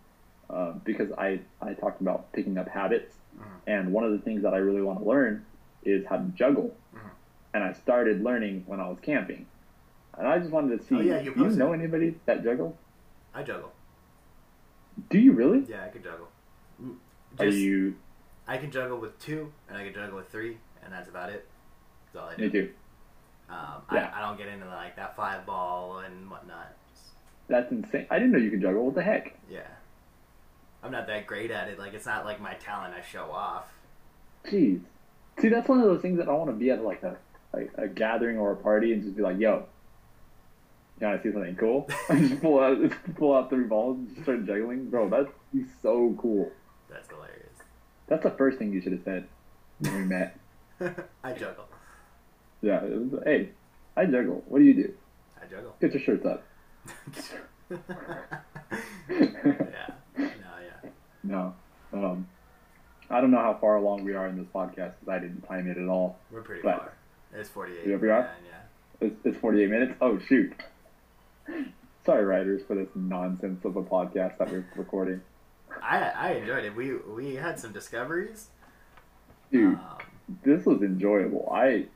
uh, because I I talked about picking up habits, Mhm. and one of the things that I really want to learn is how to juggle, Mhm. and I started learning when I was camping, and I just wanted to see. Oh, yeah, you do you know anybody that juggle? I juggle. Do you really? Yeah, I can juggle. Mm, Are you? I can juggle with two, and I can juggle with three, and that's about it. That's all I do. Me too. Um, Yeah. I, I don't get into like that five ball and whatnot. That's insane. I didn't know you could juggle. What the heck? yeah, I'm not that great at it. Like it's not like my talent I show off. Jeez. See, that's one of those things that I want to be at like a like a gathering or a party and just be like, "Yo, you want to see something cool?" and just pull out pull out three balls and just start juggling, bro. That'd be so cool. That's hilarious. That's the first thing you should have said when we met. I juggle. Yeah. Was, hey, I juggle. What do you do? I juggle. Get your shirts up. yeah. No, yeah. No. Um, I don't know how far along we are in this podcast because I didn't time it at all. We're pretty far. It's 48. You ever are? Yeah, yeah. It's, it's 48 minutes. Oh shoot. Sorry, riders, for this nonsense of a podcast that we're recording. I I enjoyed it. We we had some discoveries. Dude, Um, this was enjoyable. I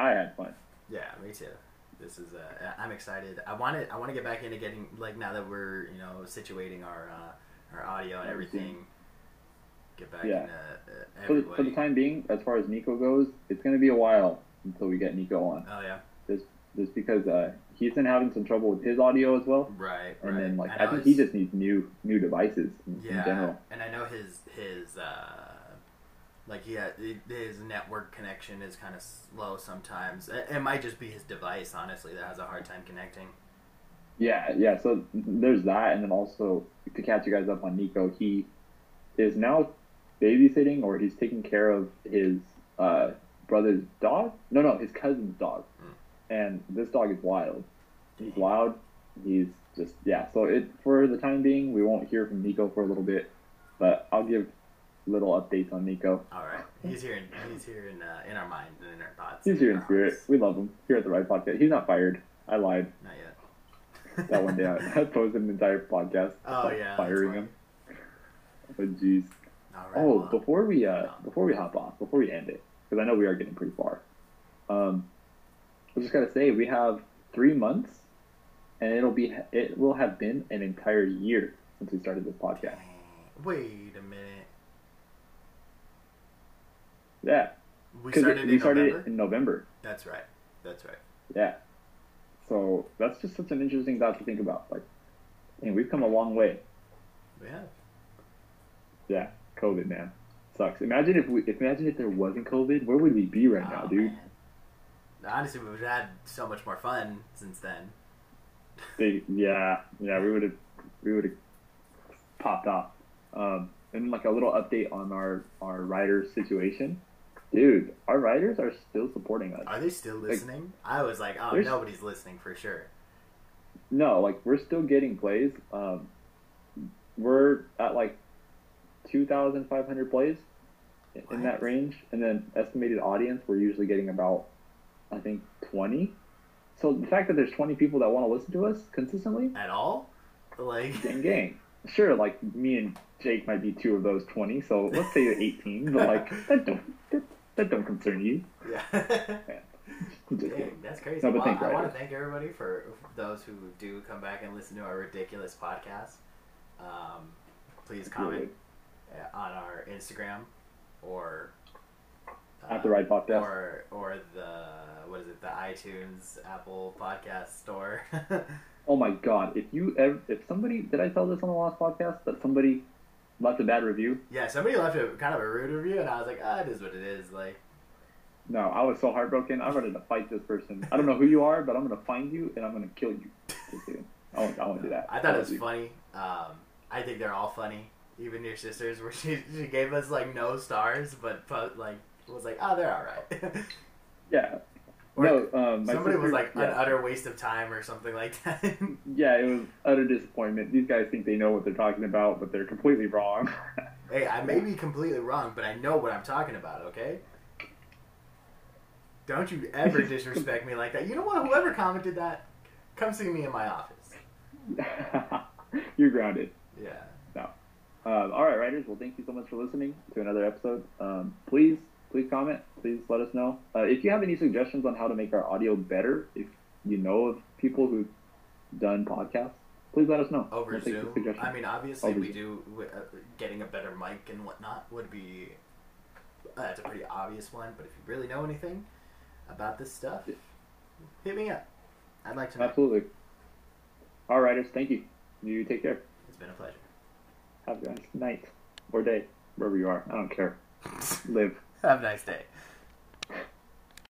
I had fun. yeah, me too. This is uh, I'm excited. I want to I want to get back into getting like now that we're you know situating our uh, our audio and everything. Get back Yeah. into uh, For the, for the time being, as far as Nico goes, it's gonna be a while until we get Nico on. oh yeah. just just because uh, he's been having some trouble with his audio as well. Right. And right. then like And I think was- he just needs new new devices in, in yeah, general. and I know his his uh, like had, his network connection is kind of slow sometimes. It, might just be his device, honestly, that has a hard time connecting. Yeah, yeah. So there's that, and then also to catch you guys up on Nico, he is now babysitting or he's taking care of his uh, brother's dog. No, no, his cousin's dog. And this dog is wild. He's loud. He's just yeah. So it for the time being, we won't hear from Nico for a little bit, but I'll give little updates on Nico. All right, he's here. In, he's here in uh, in our mind and in our thoughts. He's here in spirit. hearts. We love him here at the Ride Podcast. He's not fired. I lied. Not yet. That one day I, I posted an entire podcast Oh, yeah, firing him. But jeez. All right. Oh, well, before we uh before we hop off, before we end it, because I know we are getting pretty far. Um, I just gotta say we have three months, and it'll be it will have been an entire year since we started this podcast. Wait a minute. Yeah, We started we in started November. in November. That's right. That's right. Yeah, so that's just such an interesting thought to think about. Like, and we've come a long way. We have. Yeah, COVID man sucks. Imagine if we imagine if there wasn't COVID, where would we be right Oh, now, dude? man. Honestly, we've had so much more fun since then. They, yeah, yeah, we would have, we would have popped off. Um, and like a little update on our our riders situation, dude. Our riders are still supporting us. Are they still listening? I was like, oh, nobody's listening for sure. No, like we're still getting plays. Um, we're at like two thousand five hundred plays in, in that range, and then estimated audience we're usually getting about, I think twenty. So the fact that there's twenty people that want to listen to us consistently, At all? Like, gang gang. Sure, like me and Jake might be two of those twenty, so let's say you're eighteen, but like that don't that, that don't concern you. yeah. I'm Dang, that's crazy. No, but well, thank I want to thank everybody for, for those who do come back and listen to our ridiculous podcast. Um, please comment uh, on our Instagram or uh, At the ride podcast. or or the what is it the iTunes Apple Podcast Store. Oh my god, if you ever, if somebody, did I tell this on the last podcast that somebody left a bad review? yeah, somebody left a kind of a rude review, and I was like, ah, it is what it is. Like, No, I was so heartbroken. I'm ready to fight this person. I don't know who you are, but I'm gonna find you and I'm gonna kill you. I won't, I won't do that. I thought it was you. funny. Um, I think they're all funny. Even your sisters, where she she gave us like no stars, but put, like was like, oh, they're all right. Yeah. Or no, um, Somebody was like yeah. an utter waste of time or something like that. Yeah, it was utter disappointment. These guys think they know what they're talking about, but they're completely wrong. hey, I may be completely wrong, but I know what I'm talking about. Okay. Don't you ever disrespect me like that. You know what? Whoever commented that, come see me in my office. You're grounded. Yeah. Um, all right, riders. Well, thank you so much for listening to another episode. Um, please, please comment. Please let us know uh, if you have any suggestions on how to make our audio better. If you know of people who've done podcasts, please let us know. Over We'll Zoom. I mean, obviously, Over we Zoom. do. Uh, getting a better mic and whatnot would be. Uh, that's a pretty obvious one, but if you really know anything about this stuff, hit me up. I'd like to know. Absolutely. All riders, thank you. You take care. It's been a pleasure. Have a nice night or day, wherever you are. I don't care. Live. Have a nice day.